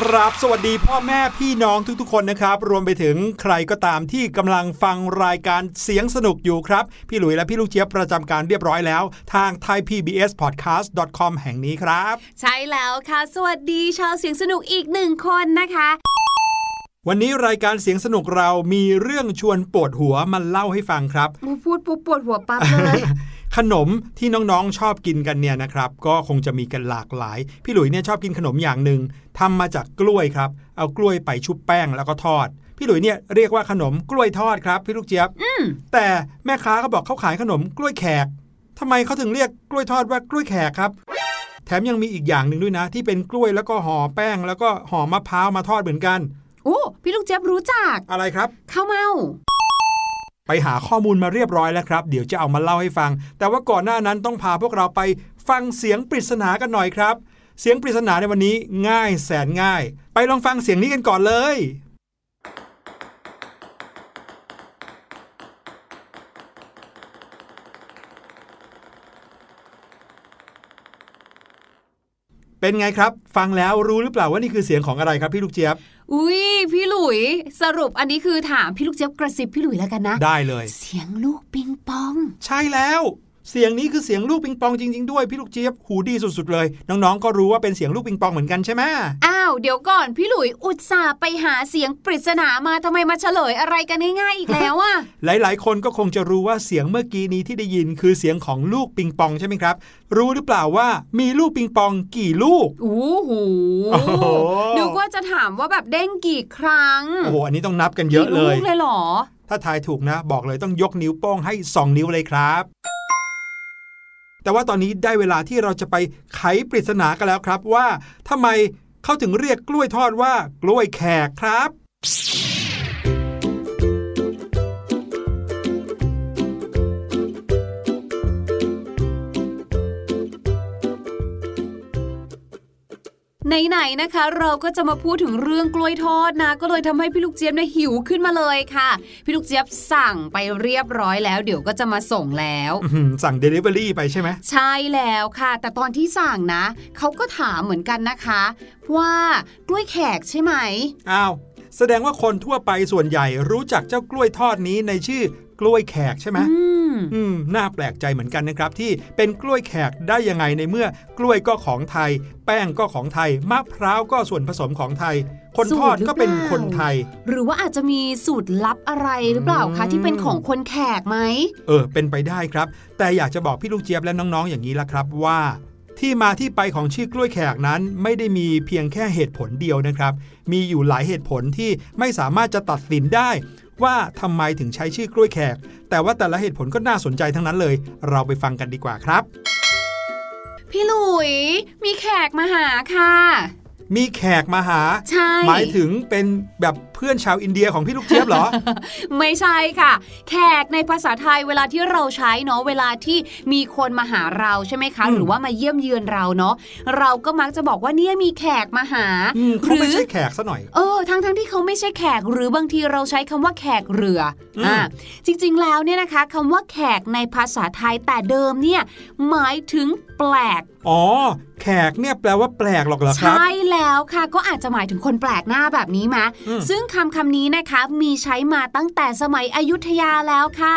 กราบสวัสดีพ่อแม่พี่น้องทุกๆ คนนะครับ รวมไปถึงใครก็ตามที่กำลังฟังรายการเสียงสนุกอยู่ครับ พี่หลุยและพี่ลูกเจี๊ยบประจำการเรียบร้อยแล้ว ทาง thaipbspodcast.com แห่งนี้ครับ ใช่แล้วค่ะ สวัสดีชาวเสียงสนุกอีกหนึ่งคนนะคะวันนี้รายการเสียงสนุกเรามีเรื่องชวนปวดหัวมาเล่าให้ฟังครับพูดปุ๊บปวดหัวปั๊บเลย ขนมที่น้องๆชอบกินกันเนี่ยนะครับก็คงจะมีกันหลากหลาย พี่หลุยเนี่ยชอบกินขนมอย่างหนึ่งทำมาจากกล้วยครับ เอากล้วยไปชุบแป้งแล้วก็ทอด พี่หลุยเนี่ยเรียกว่าขนมกล้วยทอดครับพี่ลูกเจี๊ยบแต่แม่ค้าก็บอกเขาขายขนมกล้วยแขกทำไมเขาถึงเรียกกล้วยทอดว่ากล้วยแขกครับแถมยังมีอีกอย่างหนึ่งด้วยนะ ที่เป็นกล้วยแล้วก็ห่อแป้ง แล้วก็ห่อมะพร้าวมาทอดเหมือนกันโอ้พี่ลูกเจี๊ยบรู้จักอะไรครับข้าวเมา ไปหาข้อมูลมาเรียบร้อยแล้วครับ เดี๋ยวจะเอามาเล่าให้ฟัง แต่ว่าก่อนหน้านั้นต้องพาพวกเราไปฟังเสียงปริศนากันหน่อยครับ เสียงปริศนาในวันนี้ง่ายแสนง่าย ไปลองฟังเสียงนี้กันก่อนเลยเป็นไงครับ ฟังแล้วรู้หรือเปล่าว่านี่คือเสียงของอะไรครับพี่ลูกเจี๊ยบ อุ้ยพี่หลุย สรุปอันนี้คือถามพี่ลูกเจี๊ยบกระซิบพี่หลุยแล้วกันนะ ได้เลย เสียงลูกปิงปอง ใช่แล้ว เสียงนี้คือเสียงลูกปิงปองจริง ๆ ด้วยพี่ลูกเจี๊ยบหูดีสุดๆเลย น้องๆก็รู้ว่าเป็นเสียงลูกปิงปองเหมือนกันใช่ไหมอ้าวเดี๋ยวก่อน พี่หลุยอุตส่าห์ไปหาเสียงปริศนามาทำไมมาเฉลยอะไรกันง่ายๆอีกแล้วอะหลาย ๆ คนก็คงจะรู้ว่าเสียงเมื่อกี้นี้ที่ได้ยินคือเสียงของลูกปิงปองใช่ไหมครับ รู้หรือเปล่าว่ามีลูกปิงปองกี่ลูกโอ้โหโอ้โหนึกว่าจะถามว่าแบบเด้งกี่ครั้งโอ้โหอันนี้ต้องนับกันเยอะเลยกี่กเลยเหรอ ถ้าทายถูกนะ บอกเลยต้องยกนิ้วโป้งให้ 2 นิ้วเลยครับแต่ว่าตอนนี้ได้เวลาที่เราจะไปไขปริศนากันแล้วครับว่าทำไม เขาถึงเรียกกล้วยทอดว่ากล้วยแขกครับ ไหนๆนะคะ เราก็จะมาพูดถึงเรื่องกล้วยทอดนะ ก็เลยทำให้พี่ลูกเจี๊ยบเนี่ยหิวขึ้นมาเลยค่ะ พี่ลูกเจี๊ยบสั่งไปเรียบร้อยแล้ว เดี๋ยวก็จะมาส่งแล้วอื้อหือสั่ง Delivery ไปใช่ไหมใช่แล้วค่ะ แต่ตอนที่สั่งนะเขาก็ถามเหมือนกันนะคะว่ากล้วยแขกใช่ไหมอ้าวแสดงว่าคนทั่วไปส่วนใหญ่รู้จักเจ้ากล้วยทอดนี้ในชื่อ กล้วยแขกใช่ไหมอืมอืมน่าแปลกใจเหมือนกันนะครับ ที่เป็นกล้วยแขกได้ยังไงในเมื่อกล้วยก็ของไทย แป้งก็ของไทยมะพร้าวก็ส่วนผสมของไทย คนทอดก็เป็นคนไทย หรือว่าอาจจะมีสูตรลับอะไรหรือเปล่าคะอืมที่เป็นของคนแขกไหมเออ เป็นไปได้ครับ แต่อยากจะบอกพี่ลูกเจี๊ยบและน้องๆอย่างนี้ละครับว่าที่มาที่ไปของชื่อกล้วยแขกนั้นไม่ได้มีเพียงแค่เหตุผลเดียวนะครับ มีอยู่หลายเหตุผลที่ไม่สามารถจะตัดสินได้ ว่าทำไมถึงใช้ชื่อกล้วยแขก แต่ว่าแต่ละเหตุผลก็น่าสนใจทั้งนั้นเลย เราไปฟังกันดีกว่าครับ พี่หลุย มีแขกมาหาค่ะ มีแขกมาหาใช่หมายถึงเป็นแบบเพื่อนชาวอินเดียของพี่ลูกเจี๊ยบเหรอ ไม่ใช่ค่ะ แขกในภาษาไทยเวลาที่เราใช้เนาะเวลาที่มีคนมาหาเราใช่ไหมคะอืมหรือว่ามาเยี่ยมเยือนเราเนาะเราก็มักจะบอกว่าเนี่ยมีแขกมาหาอืมเขาไม่ใช่แขกซะหน่อยเออทั้งทั้งที่เขาไม่ใช่แขก หรือบางทีเราใช้คำว่าแขกเรืออมอ่าจริงๆแล้วเนี่ยนะคะคำว่าแขกในภาษาไทยแต่เดิมเนี่ยหมายถึงแปลกอ๋อ แขกเนี่ยแปลว่าแปลกหรอกเหรอครับ ใช่แล้วค่ะ ก็อาจจะหมายถึงคนแปลกหน้าแบบนี้มาอืมซึ่งคำคำนี้นะคะมีใช้มาตั้งแต่สมัยอยุธยาแล้วค่ะ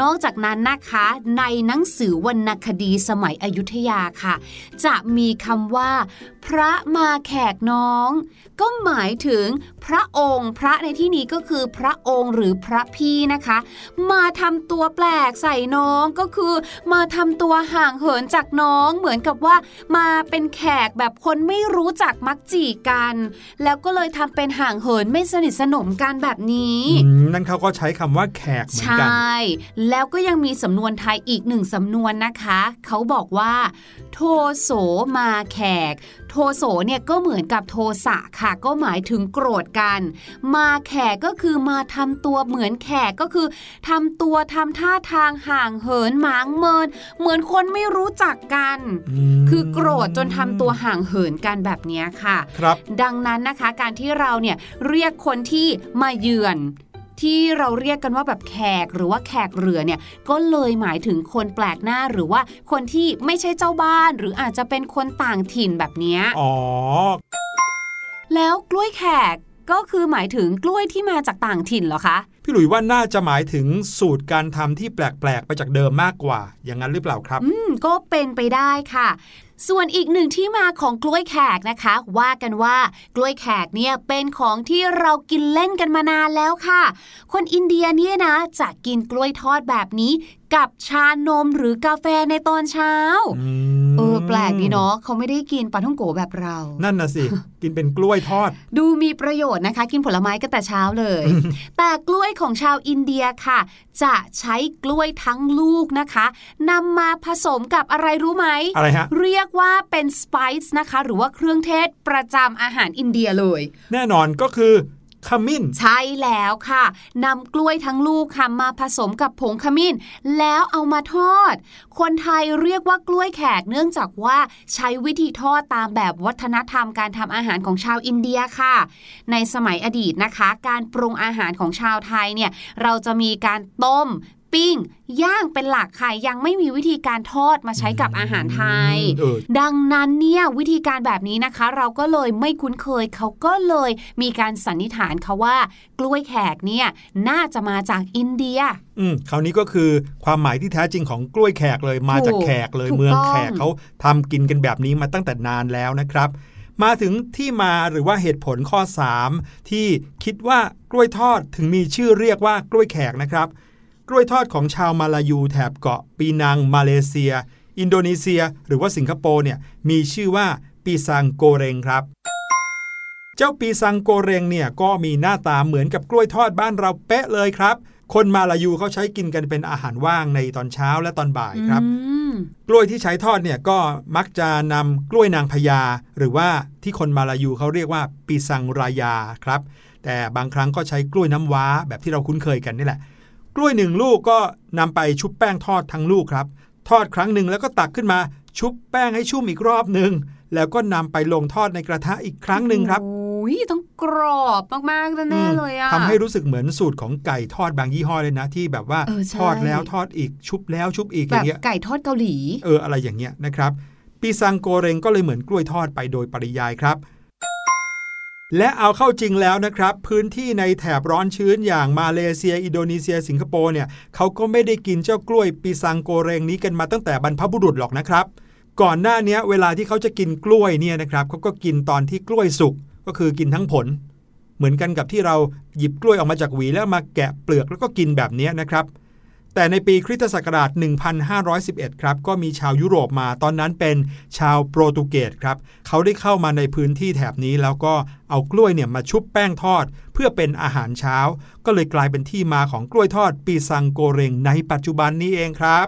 นอกจากนั้นนะคะในหนังสือวรรณคดีสมัยอยุธยาค่ะ จะมีคำว่า พระมาแขกน้อง ก็หมายถึงพระองค์ พระในที่นี้ก็คือพระองค์หรือพระพี่นะคะ มาทำตัวแปลกใส่น้องก็คือ มาทำตัวห่างเหินจากน้องเหมือนกับว่า มาเป็นแขกแบบคนไม่รู้จักมักจีกัน แล้วก็เลยทำเป็นห่างเหินไม่สนิทสนมกันแบบนี้อืมนั่นเขาก็ใช้คำว่าแขกเหมือนใชกัน่แล้วก็ยังมีสำนวนไทยอีกหนึ่งสำนวนนะคะ เขาบอกว่า โทโสมาแขก โทโสเนี่ยก็เหมือนกับโทสะค่ะ ก็หมายถึงโกรธกัน มาแขกก็คือมาทำตัวเหมือนแขกก็คือทำตัวทำท่าทางห่างเหินหมางเมิน เหมือนคนไม่รู้จักกันมคือโกรธจนทำตัวห่างเหินกันแบบเนี้ยค่ะครับดังนั้นนะคะการที่เราเนี่ยเรียกคนที่มาเยือน ที่เราเรียกกันว่าแบบแขกหรือว่าแขกเรือเนี่ยก็เลยหมายถึงคนแปลกหน้าหรือว่าคนที่ไม่ใช่เจ้าบ้าน หรืออาจจะเป็นคนต่างถิ่นแบบเนี้ยอ๋อแล้วกล้วยแขกก็คือหมายถึงกล้วยที่มาจากต่างถิ่นเหรอคะ พี่หลุยว่าน่าจะหมายถึงสูตรการทำที่แปลกๆ ไปจากเดิมมากกว่า อย่างนั้นหรือเปล่าครับ อืม ก็เป็นไปได้ค่ะส่วนอีกหนึ่งที่มาของกล้วยแขกนะคะ ว่ากันว่ากล้วยแขกเนี่ยเป็นของที่เรากินเล่นกันมานานแล้วค่ะ คนอินเดียเนี่ยนะจะกินกล้วยทอดแบบนี้ กับชานมหรือกาแฟในตอนเช้า เออ แปลกดีเนาะเขาไม่ได้กินปาท่องโก๋แบบเรา นั่นน่ะสิ กินเป็นกล้วยทอด ดูมีประโยชน์นะคะ กินผลไม้กันแต่เช้าเลย แต่กล้วยของชาวอินเดียค่ะ จะใช้กล้วยทั้งลูกนะคะนำมาผสมกับอะไรรู้ไหมอะไรฮะเรียกว่าเป็น spice นะคะ หรือว่าเครื่องเทศประจำอาหารอินเดียเลย แน่นอนก็คือ ขมิ้น ใช่แล้วค่ะนำกล้วยทั้งลูกค่ะมาผสมกับผงขมิ้น แล้วเอามาทอด คนไทยเรียกว่ากล้วยแขกเนื่องจากว่าใช้วิธีทอดตามแบบวัฒนธรรมการทำอาหารของชาวอินเดียค่ะ ในสมัยอดีตนะคะ การปรุงอาหารของชาวไทยเนี่ยเราจะมีการต้ม ปิ้ง ย่างเป็นหลักค่ะยังไม่มีวิธีการทอดมาใช้กับอาหารไทยเออดังนั้นเนี่ยวิธีการแบบนี้นะคะ เราก็เลยไม่คุ้นเคยเขาก็เลยมีการสันนิษฐานค่ะว่า กล้วยแขกเนี่ยน่าจะมาจากอินเดียอืมคราวนี้ก็คือความหมายที่แท้จริงของกล้วยแขกเลยมาจากแขกเลยถูกเมืองต้องแขกเขาทำกินกันแบบนี้มาตั้งแต่นานแล้วนะครับ มาถึงที่มาหรือว่าเหตุผลข้อ 3 ที่คิดว่ากล้วยทอดถึงมีชื่อเรียกว่ากล้วยแขกนะครับ กล้วยทอดของชาวมาลายูแถบเกาะปีนังมาเลเซีย อินโดนีเซีย หรือว่าสิงคโปร์เนี่ยมีชื่อว่า pisang goreng ครับเจ้า pisang goreng เนี่ยก็มีหน้าตาเหมือนกับกล้วยทอดบ้านเราเป๊ะเลยครับ คนมาลายูเขาใช้กินกันเป็นอาหารว่างในตอนเช้าและตอนบ่ายครับอืมกล้วยที่ใช้ทอดเนี่ยก็มักจะนำกล้วยนางพญาหรือว่าที่คนมาลายูเขาเรียกว่า pisang rajaครับ แต่บางครั้งก็ใช้กล้วยน้ำว้าแบบที่เราคุ้นเคยกันนี่แหละ กล้วยหนึ่งลูกก็นำไปชุบแป้งทอดทั้งลูกครับ ทอดครั้งหนึ่งแล้วก็ตักขึ้นมาชุบแป้งให้ชุ่มอีกรอบหนึ่งแล้วก็นำไปลงทอดในกระทะอีกครั้งหนึ่งครับโอ้ยต้องกรอบมากๆแน่ๆเลยอะทำให้รู้สึกเหมือนสูตรของไก่ทอดบางยี่ห้อเลยนะ ที่แบบว่าเออใช่ทอดแล้วทอดอีกชุบแล้วชุบอีกอแบบย่างเงี้ยไก่ทอดเกาหลี เอออะไรอย่างเงี้ยนะครับปีซังโกเรงก็เลยเหมือนกล้วยทอดไปโดยปริยายครับ และเอาเข้าจริงแล้วนะครับ พื้นที่ในแถบร้อนชื้นอย่างมาเลเซีย อินโดนีเซีย สิงคโปร์เนี่ยเขาก็ไม่ได้กินเจ้ากล้วยปีซังโกเรงนี้กันมาตั้งแต่บรรพบุรุษหรอกนะครับ ก่อนหน้านี้เวลาที่เขาจะกินกล้วยเนี่ยนะครับเขาก็กินตอนที่กล้วยสุกก็คือกินทั้งผล เหมือนกันกับที่เราหยิบกล้วยออกมาจากหวีแล้วมาแกะเปลือกแล้วก็กินแบบนี้นะครับ แต่ในปีคริสตศักราช 1511 ครับ ก็มีชาวยุโรปมา ตอนนั้นเป็นชาวโปรตุเกสครับ เขาได้เข้ามาในพื้นที่แถบนี้ แล้วก็เอากล้วยเนี่ยมาชุบแป้งทอด เพื่อเป็นอาหารเช้า ก็เลยกลายเป็นที่มาของกล้วยทอดปีซังโกเรงในปัจจุบันนี้เองครับ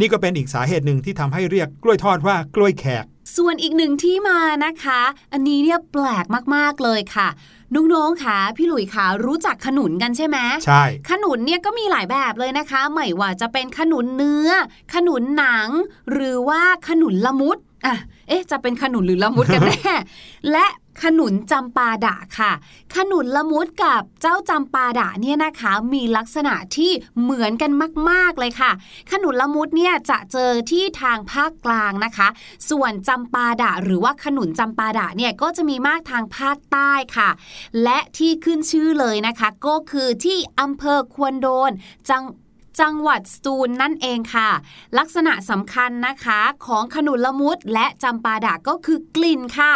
นี่ก็เป็นอีกสาเหตุหนึ่งที่ทำให้เรียกกล้วยทอดว่ากล้วยแขก ส่วนอีกหนึ่งที่มานะคะ อันนี้เนี่ยแปลกมากๆเลยค่ะ น้องๆค่ะพี่หลุยค่ะรู้จักขนุนกันใช่ไหมใช่ ขนุนเนี่ยก็มีหลายแบบเลยนะคะ ไม่ว่าจะเป็นขนุนเนื้อ ขนุนหนัง หรือว่าขนุนละมุดอะเอ๊ะจะเป็นขนุนหรือละมุดกันแน่ และ ขนุนจำปาดะค่ะ ขนุนละมุดกับเจ้าจำปาดะเนี่ยนะคะมีลักษณะที่เหมือนกันมาก ๆ เลยค่ะ ขนุนละมุดเนี่ยจะเจอที่ทางภาคกลางนะคะ ส่วนจำปาดะหรือว่าขนุนจำปาดะเนี่ยก็จะมีมากทางภาคใต้ค่ะ และที่ขึ้นชื่อเลยนะคะ ก็คือที่อำเภอควนโดนจัง จังหวัดสตูลนั่นเองค่ะ ลักษณะสำคัญนะคะของขนุนละมุดและจำปาดะก็คือกลิ่นค่ะ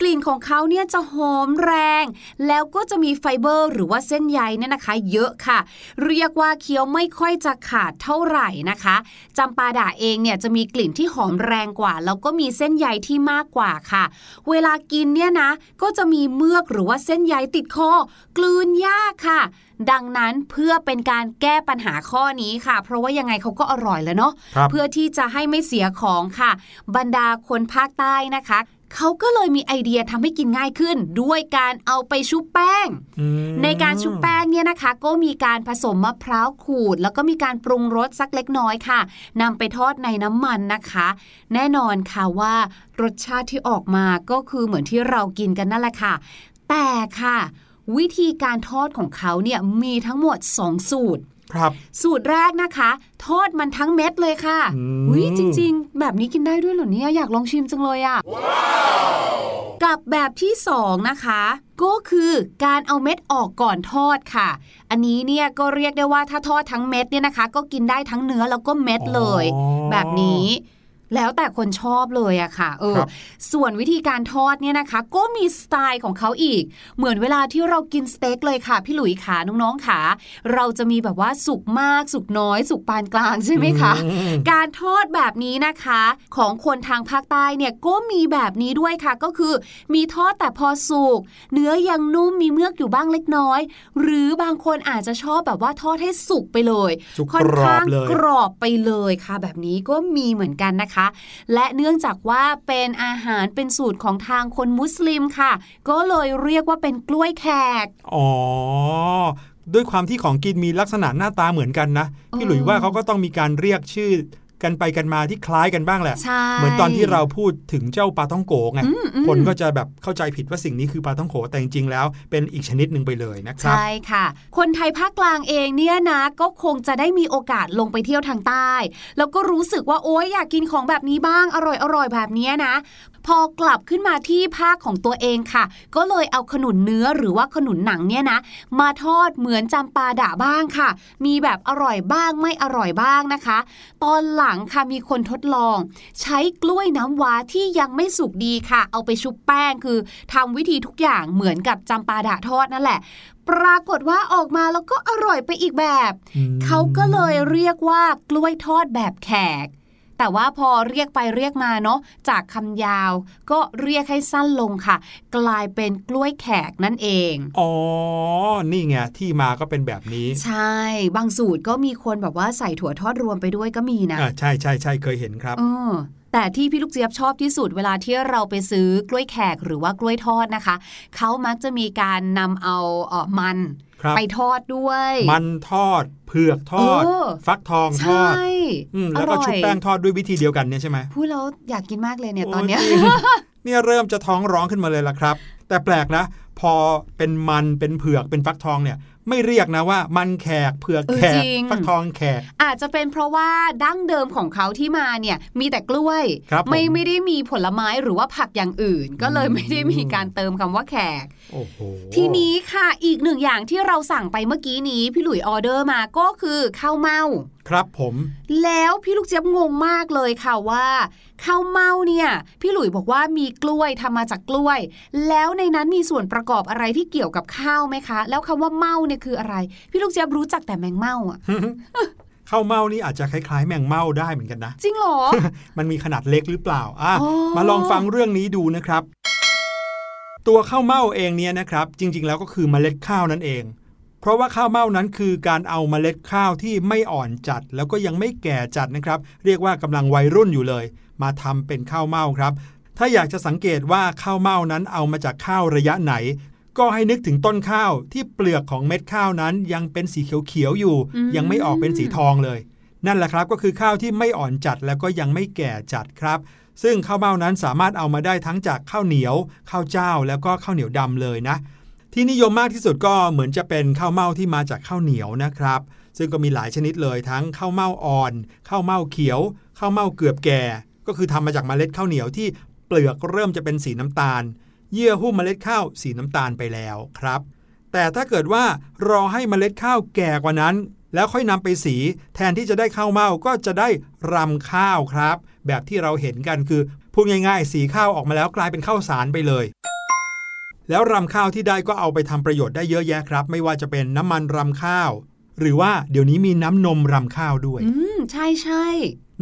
กลิ่นของเขาเนี่ยจะหอมแรง แล้วก็จะมีไฟเบอร์หรือว่าเส้นใยเนี่ยนะคะ เยอะค่ะ เรียกว่าเคี้ยวไม่ค่อยจะขาดเท่าไหร่นะคะจำปาดะเองเนี่ยจะมีกลิ่นที่หอมแรงกว่า แล้วก็มีเส้นใยที่มากกว่าค่ะ เวลากินเนี่ยนะก็จะมีเมือกหรือว่าเส้นใยติดคอกลืนยากค่ะ ดังนั้นเพื่อเป็นการแก้ปัญหาข้อนี้ค่ะ เพราะว่ายังไงเขาก็อร่อยแล้วเนาะครับเพื่อที่จะให้ไม่เสียของค่ะ บรรดาคนภาคใต้นะคะเขาก็เลยมีไอเดียทำให้กินง่ายขึ้น ด้วยการเอาไปชุบแป้งอืมในการชุบแป้งเนี่ยนะคะ ก็มีการผสมมะพร้าวขูด แล้วก็มีการปรุงรสสักเล็กน้อยค่ะนำไปทอดในน้ำมันนะคะ แน่นอนค่ะว่ารสชาติที่ออกมาก็คือเหมือนที่เรากินกันนั่นแหละค่ะ แต่ค่ะ วิธีการทอดของเขาเนี่ยมีทั้งหมด 2 สูตรครับ สูตรแรกนะคะ ทอดมันทั้งเม็ดเลยค่ะอืมอุ้ยจริง ๆ แบบนี้กินได้ด้วยเหรอเนี่ยอยากลองชิมจังเลยอะ่ะกับแบบที่สองนะคะ ก็คือการเอาเม็ดออกก่อนทอดค่ะ อันนี้เนี่ยก็เรียกได้ว่าถ้าทอดทั้งเม็ดเนี่ยนะคะ ก็กินได้ทั้งเนื้อแล้วก็เม็ดเลยอ๋อแบบนี้ แล้วแต่คนชอบเลยอะค่ะ เออครับส่วนวิธีการทอดเนี่ยนะคะ ก็มีสไตล์ของเขาอีก เหมือนเวลาที่เรากินสเต็กเลยค่ะ พี่หลุยขาน้องๆขาเราจะมีแบบว่าสุกมาก สุกน้อย สุกปานกลางใช่ไหมคะอืมการทอดแบบนี้นะคะ ของคนทางภาคใต้เนี่ยก็มีแบบนี้ด้วยค่ะ ก็คือ มีทอดแต่พอสุกเนื้อยังนุ่มมีเมือกอยู่บ้างเล็กน้อย หรือบางคนอาจจะชอบแบบว่าทอดให้สุกไปเลยสุกค่อนกรอข้าบงเลยกรอบไปเลยค่ะ แบบนี้ก็มีเหมือนกันนะคะและเนื่องจากว่าเป็นอาหารเป็นสูตรของทางคนมุสลิมค่ะ ก็เลยเรียกว่าเป็นกล้วยแขก อ๋อด้วยความที่ของกินมีลักษณะหน้าตาเหมือนกันนะ พี่หลุยว่าเขาก็ต้องมีการเรียกชื่อ กันไปกันมาที่คล้ายกันบ้างแหละใช่เหมือนตอนที่เราพูดถึงเจ้าปลาท่องโกไงอืมอืมคนก็จะแบบเข้าใจผิดว่าสิ่งนี้คือปลาท่องโกแต่จริงๆแล้วเป็นอีกชนิดหนึ่งไปเลยนะครับ ใช่ค่ะ คนไทยภาคกลางเองเนี่ยนะ ก็คงจะได้มีโอกาสลงไปเที่ยวทางใต้ แล้วก็รู้สึกว่าโอ๊ยอยากกินของแบบนี้บ้างอร่อยอร่อยแบบเนี้ยนะ พอกลับขึ้นมาที่ภาคของตัวเองค่ะ ก็เลยเอาขนุนเนื้อหรือว่าขนุนหนังเนี่ยนะ มาทอดเหมือนจำปาดะบ้างค่ะ มีแบบอร่อยบ้างไม่อร่อยบ้างนะคะ ตอนหลังค่ะมีคนทดลอง ใช้กล้วยน้ำว้าที่ยังไม่สุกดีค่ะ เอาไปชุบแป้งคือทำวิธีทุกอย่างเหมือนกับจำปาดะทอดนั่นแหละปรากฏว่าออกมาแล้วก็อร่อยไปอีกแบบอืมเขาก็เลยเรียกว่ากล้วยทอดแบบแขก แต่ว่าพอเรียกไปเรียกมาเนาะจากคำยาว ก็เรียกให้สั้นลงค่ะ กลายเป็นกล้วยแขกนั่นเอง อ๋อ นี่ไงที่มาก็เป็นแบบนี้ ใช่ บางสูตรก็มีคนแบบว่าใส่ถั่วทอดรวมไปด้วยก็มีนะอ่าใช่ใช่ใช่เคยเห็นครับเออแต่ที่พี่ลูกเจี๊ยบชอบที่สุดเวลาที่เราไปซื้อกล้วยแขกหรือว่ากล้วยทอดนะคะ เขามักจะมีการนำเอาเออมันครับ ไปทอดด้วย มันทอดเผือกทอดเออฟักทองทใชอด่อืมแล้วก็อร่อยชุบแป้งทอดด้วยวิธีเดียวกันเนี่ยใช่ไหมพูดแล้วอยากกินมากเลยเนี่ยตอนเนี้ยโจริงเนี่ยเริ่มจะท้องร้องขึ้นมาเลยล่ะครับ แต่แปลกนะ พอเป็นมันเป็นเผือกเป็นฟักทองเนี่ยไม่เรียกนะว่ามันแขกเผือกเออแขจกริงฟักทองแขก อาจจะเป็นเพราะว่าดั้งเดิมของเขาที่มาเนี่ยมีแต่กล้วยครับผมไม่ไม่ได้มีผลไม้หรือว่าผักอย่างอื่น ก็เลยอืมไม่ได้มีการเติมคำว่าแขกโอ้โหทีนี้ค่ะอีกหนึ่งอย่างที่เราสั่งไปเมื่อกี้นี้พี่หลุยออเดอร์มาก็คือข้าวเม่าครับผม แล้วพี่ลูกเจี๊ยบงงมากเลยค่ะว่า ข้าวเม่าเนี่ยพี่หลุยบอกว่ามีกล้วยทำมาจากกล้วย แล้วในนั้นมีส่วนประกอบอะไรที่เกี่ยวกับข้าวไหมคะ แล้วคำว่าเม่าเนี่ยคืออะไร พี่ลูกเจี๊ยบรู้จักแต่แมงเม่าอะข้าวเม่านี่อาจจะคล้ายๆ แมงเม่าได้เหมือนกันนะ จริงเหรอ มันมีขนาดเล็กหรือเปล่าอะอ๋อมาลองฟังเรื่องนี้ดูนะครับ ตัวข้าวเม่าเองเนี่ยนะครับ จริง ๆ แล้วก็คือเมล็ดข้าวนั่นเองเพ ราะว่าข้าวเม่านั้นคือการเอาเมล็ดข้าวที่ไม่อ่อนจัด แล้วก็ยังไม่แก่จัดนะครับ เรียกว่ากำลังวัยรุ่นอยู่เลย มาทำเป็นข้าวเม่าครับ ถ้าอยากจะสังเกตว่าข้าวเม่านั้นเอามาจากข้าวระยะไหน ก็ให้นึกถึงต้นข้าวที่เปลือกของเม็ดข้าวนั้นยังเป็นสีเขียวๆอยู่อืมยังไม่ออกเป็นสีทองเลย นั่นแหละครับก็คือข้าวที่ไม่อ่อนจัดแล้วก็ยังไม่แก่จัดครับซึ่งข้าวเม่านั้นสามารถเอามาได้ทั้งจากข้าวเหนียว ข้าวเจ้า แล้วก็ข้าวเหนียวดำเลยนะ ที่นิยมมากที่สุดก็เหมือนจะเป็นข้าวเม่าที่มาจากข้าวเหนียวนะครับ ซึ่งก็มีหลายชนิดเลยทั้งข้าวเม่าอ่อนข้าวเม่าเขียวข้าวเม่าเกือบแก่ ก็คือทำมาจากเมล็ดข้าวเหนียวที่เปลือกเริ่มจะเป็นสีน้ำตาล เยื่อหุ้มเมล็ดข้าวสีน้ำตาลไปแล้วครับ แต่ถ้าเกิดว่ารอให้เมล็ดข้าวแก่กว่านั้น แล้วค่อยนำไปสี แทนที่จะได้ข้าวเม่าก็จะได้รำข้าวครับ แบบที่เราเห็นกันคือพูดง่ายๆ สีข้าวออกมาแล้วกลายเป็นข้าวสารไปเลย แล้วรำข้าวที่ได้ก็เอาไปทำประโยชน์ได้เยอะแยะครับ ไม่ว่าจะเป็นน้ำมันรำข้าว หรือว่าเดี๋ยวนี้มีน้ำนมรำข้าวด้วย อืมใช่ใช่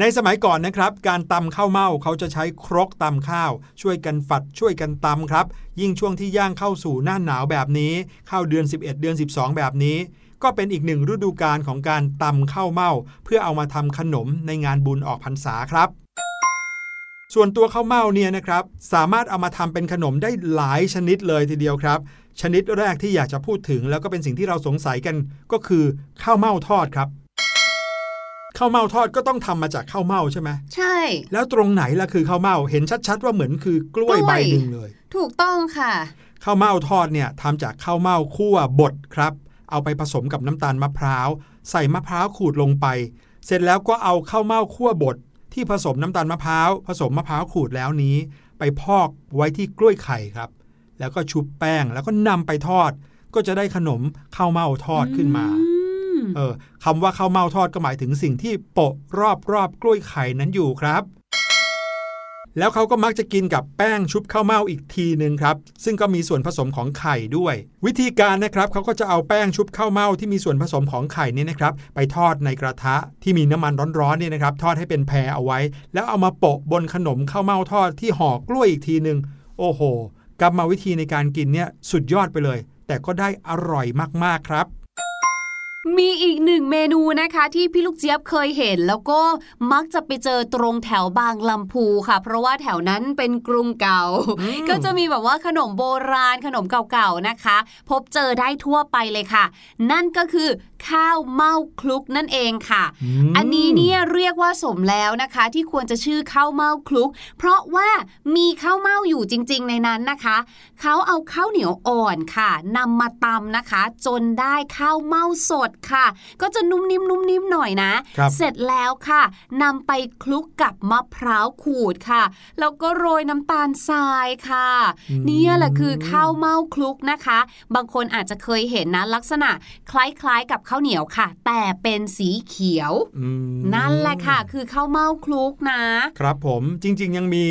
ในสมัยก่อนนะครับ การตำข้าวเม่าเขาจะใช้ครกตำข้าว ช่วยกันฝัดช่วยกันตำครับ ยิ่งช่วงที่ย่างเข้าสู่หน้าหนาวแบบนี้ เข้าเดือน 11 เดือน 12 แบบนี้ ก็เป็นอีกหนึ่งฤดูกาลของการตำข้าวเม่า เพื่อเอามาทำขนมในงานบุญออกพรรษาครับ ส่วนตัวข้าวเม่าเนี่ยนะครับ สามารถเอามาทำเป็นขนมได้หลายชนิดเลยทีเดียวครับ ชนิดแรกที่อยากจะพูดถึง แล้วก็เป็นสิ่งที่เราสงสัยกันก็คือข้าวเม่าทอดครับข้าวเม่าทอดก็ต้องทำมาจากข้าวเม่าใช่ไหมใช่ แล้วตรงไหนล่ะคือข้าวเม่าเห็นชัดๆ ว่าเหมือนคือกล้วยกล้วยใบหนึ่งเลย ถูกต้องค่ะข้าวเม่าทอดเนี่ยทำจากข้าวเม่าคั่วบดครับ เอาไปผสมกับน้ำตาลมะพร้าว ใส่มะพร้าวขูดลงไป เสร็จแล้วก็เอาข้าวเม่าคั่วบด ที่ผสมน้ำตาลมะพร้าวผสมมะพร้าวขูดแล้วนี้ ไปพอกไว้ที่กล้วยไข่ครับ แล้วก็ชุบแป้งแล้วก็นำไปทอด ก็จะได้ขนมข้าวเม่าทอดขึ้นมาอืมเออคำว่าข้าวเม่าทอดก็หมายถึงสิ่งที่โปะรอบรอบกล้วยไข่นั้นอยู่ครับ แล้วเขาก็มักจะกินกับแป้งชุบข้าวเม่าอีกทีหนึ่งครับ ซึ่งก็มีส่วนผสมของไข่ด้วย วิธีการนะครับเขาก็จะเอาแป้งชุบข้าวเม่าที่มีส่วนผสมของไข่นี่นะครับ ไปทอดในกระทะที่มีน้ำมันร้อนๆเนี่ยนะครับทอดให้เป็นแพรเอาไว้ แล้วเอามาโปะบนขนมข้าวเม่าทอดที่ห่อกล้วยอีกทีหนึ่งโอ้โหกรรมวิธีในการกินเนี่ยสุดยอดไปเลย แต่ก็ได้อร่อยมากๆครับ มีอีกหนึ่งเมนูนะคะที่พี่ลูกเจี๊ยบเคยเห็น แล้วก็มักจะไปเจอตรงแถวบางลำพูค่ะ เพราะว่าแถวนั้นเป็นกรุงเก่าอืมก็จะมีแบบว่าขนมโบราณขนมเก่าๆนะคะ พบเจอได้ทั่วไปเลยค่ะ นั่นก็คือ ข้าวเม่าคลุกนั่นเองค่ะมอันนี้เนี่ยเรียกว่าสมแล้วนะคะ ที่ควรจะชื่อข้าวเม่าคลุก เพราะว่ามีข้าวเม่าอยู่จริง ๆ ในนั้นนะคะ เขาเอาข้าวเหนียวอ่อนค่ะนำมาตำนะคะ จนได้ข้าวเม่าสดค่ะ ก็จะนุ่มนิ่มนุ่มนิ่มหน่อยนะครับเสร็จแล้วค่ะนำไปคลุกกับมะพร้าวขูดค่ะ แล้วก็โรยน้ำตาลทรายค่ะอืมเนี่ยแหละคือข้าวเม่าคลุกนะคะ บางคนอาจจะเคยเห็นนะลักษณะคล้ายๆกับข้าวเหนียวค่ะ แต่เป็นสีเขียวอืมนั่นแหละค่ะ คือข้าวเม่าคลุกนะ ครับผมจริง ๆ ยังมี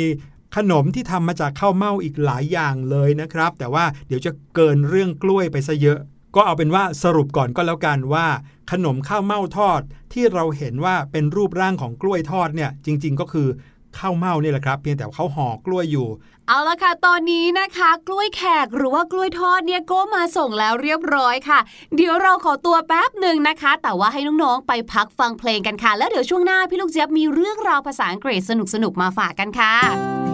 ขนมที่ทำมาจากข้าวเม่าอีกหลายอย่างเลยนะครับ แต่ว่าเดี๋ยวจะเกินเรื่องกล้วยไปซะเยอะ ก็เอาเป็นว่าสรุปก่อนก็แล้วกันว่า ขนมข้าวเม่าทอดที่เราเห็นว่าเป็นรูปร่างของกล้วยทอดเนี่ยจริง ๆ ก็คือ ข้าวเม่านี่แหละครับ เพียงแต่เขาห่อกล้วยอยู่ เอาละค่ะ ตอนนี้นะคะ กล้วยแขกหรือว่ากล้วยทอดเนี่ยก็มาส่งแล้วเรียบร้อยค่ะ เดี๋ยวเราขอตัวแป๊บหนึ่งนะคะ แต่ว่าให้น้องๆไปพักฟังเพลงกันค่ะ แล้วเดี๋ยวช่วงหน้าพี่ลูกเจี๊ยบมีเรื่องราวภาษาอังกฤษสนุกๆมาฝากกันค่ะ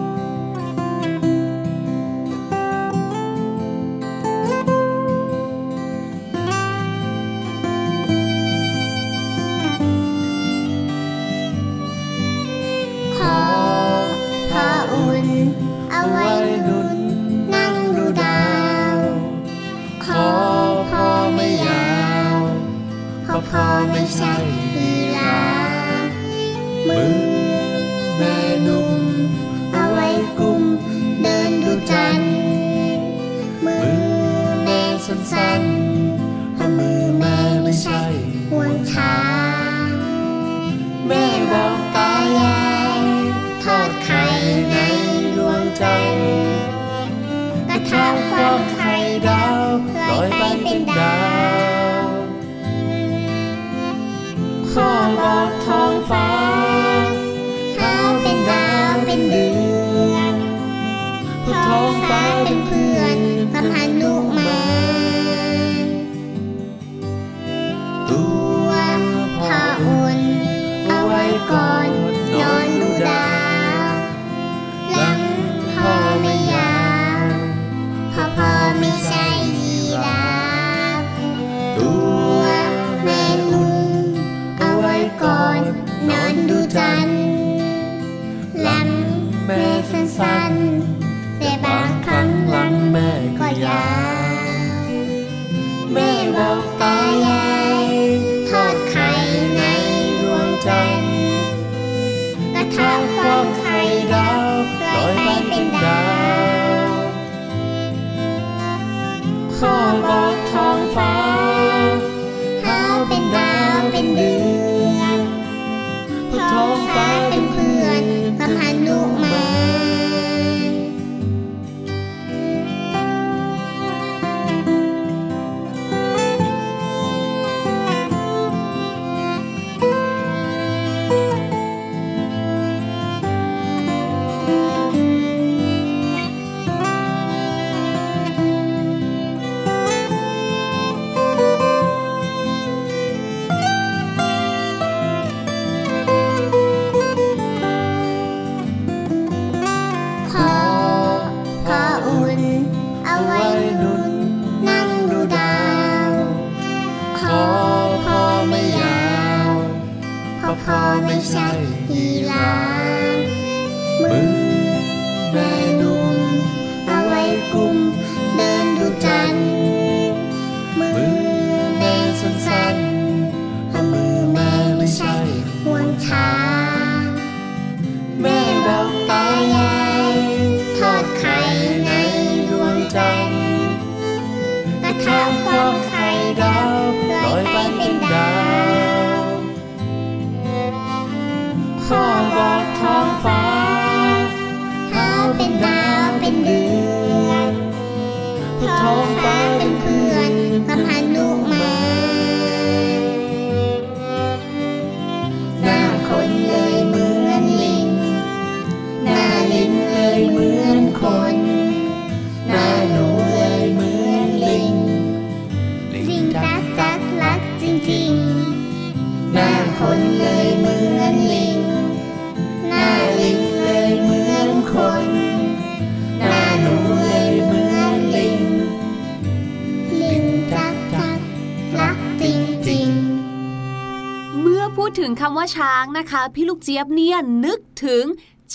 นะคะ พี่ลูกเจี๊ยบเนี่ยนึกถึง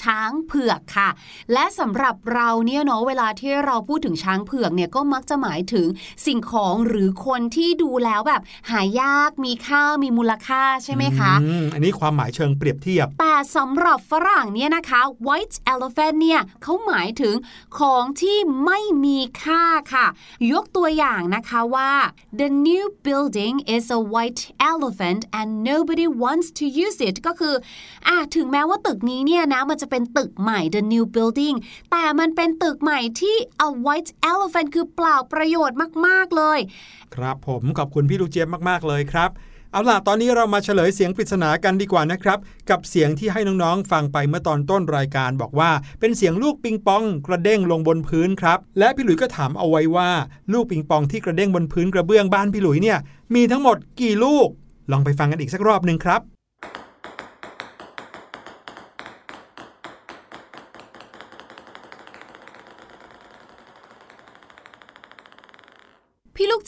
ช้างเผือกค่ะ และสำหรับเราเนี่ยเนาะเวลาที่เราพูดถึงช้างเผือกเนี่ยก็มักจะหมายถึงสิ่งของหรือคนที่ดูแล้วแบบ หายากมีค่ามีมูลค่าใช่ไหมคะอืมอันนี้ความหมายเชิงเปรียบเทียบ แต่สำหรับฝรั่งเนี่ยนะคะ white elephant เนี่ยเขาหมายถึงของที่ไม่มีค่าค่ะ ยกตัวอย่างนะคะว่า the new building is a white elephant and nobody wants to use it ก็คืออะถึงแม้ว่าตึกนี้เนี่ยนะมันจะเป็นตึกใหม่ the new building แต่มันเป็นตึกใหม่ที่ a white elephant คือเปล่าประโยชน์มาก ๆ เลย ครับผมขอบคุณพี่ลูกเจี๊ยบมาก ๆ เลยครับเอาล่ะ ตอนนี้เรามาเฉลยเสียงปริศนากันดีกว่านะครับ กับเสียงที่ให้น้องๆ ฟังไปเมื่อตอนต้นรายการบอกว่า เป็นเสียงลูกปิงปองกระเด้งลงบนพื้นครับ และพี่หลุยก็ถามเอาไว้ว่า ลูกปิงปองที่กระเด้งบนพื้นกระเบื้องบ้านพี่หลุยเนี่ยมีทั้งหมดกี่ลูก ลองไปฟังกันอีกสักรอบหนึ่งครับ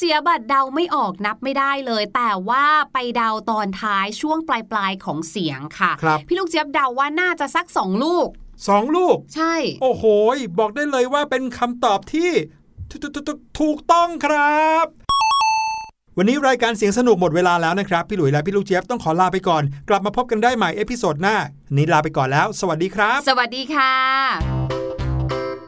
พี่ลูกเจี๊ยบอะเดาไม่ออกนับไม่ได้เลย แต่ว่าไปเดาตอนท้ายช่วงปลายๆของเสียงค่ะครับพี่ลูกเจี๊ยบเดาว่าน่าจะสักสองลูกสองลูก ใช่ โอ้โห บอกได้เลยว่าเป็นคำตอบที่ถถถถูกต้องครับวันนี้รายการเสียงสนุกหมดเวลาแล้วนะครับ พี่หลุยและพี่ลูกเจี๊ยบต้องขอลาไปก่อน กลับมาพบกันได้ใหม่ episode หน้า นี้ลาไปก่อนแล้ว สวัสดีครับ สวัสดีค่ะ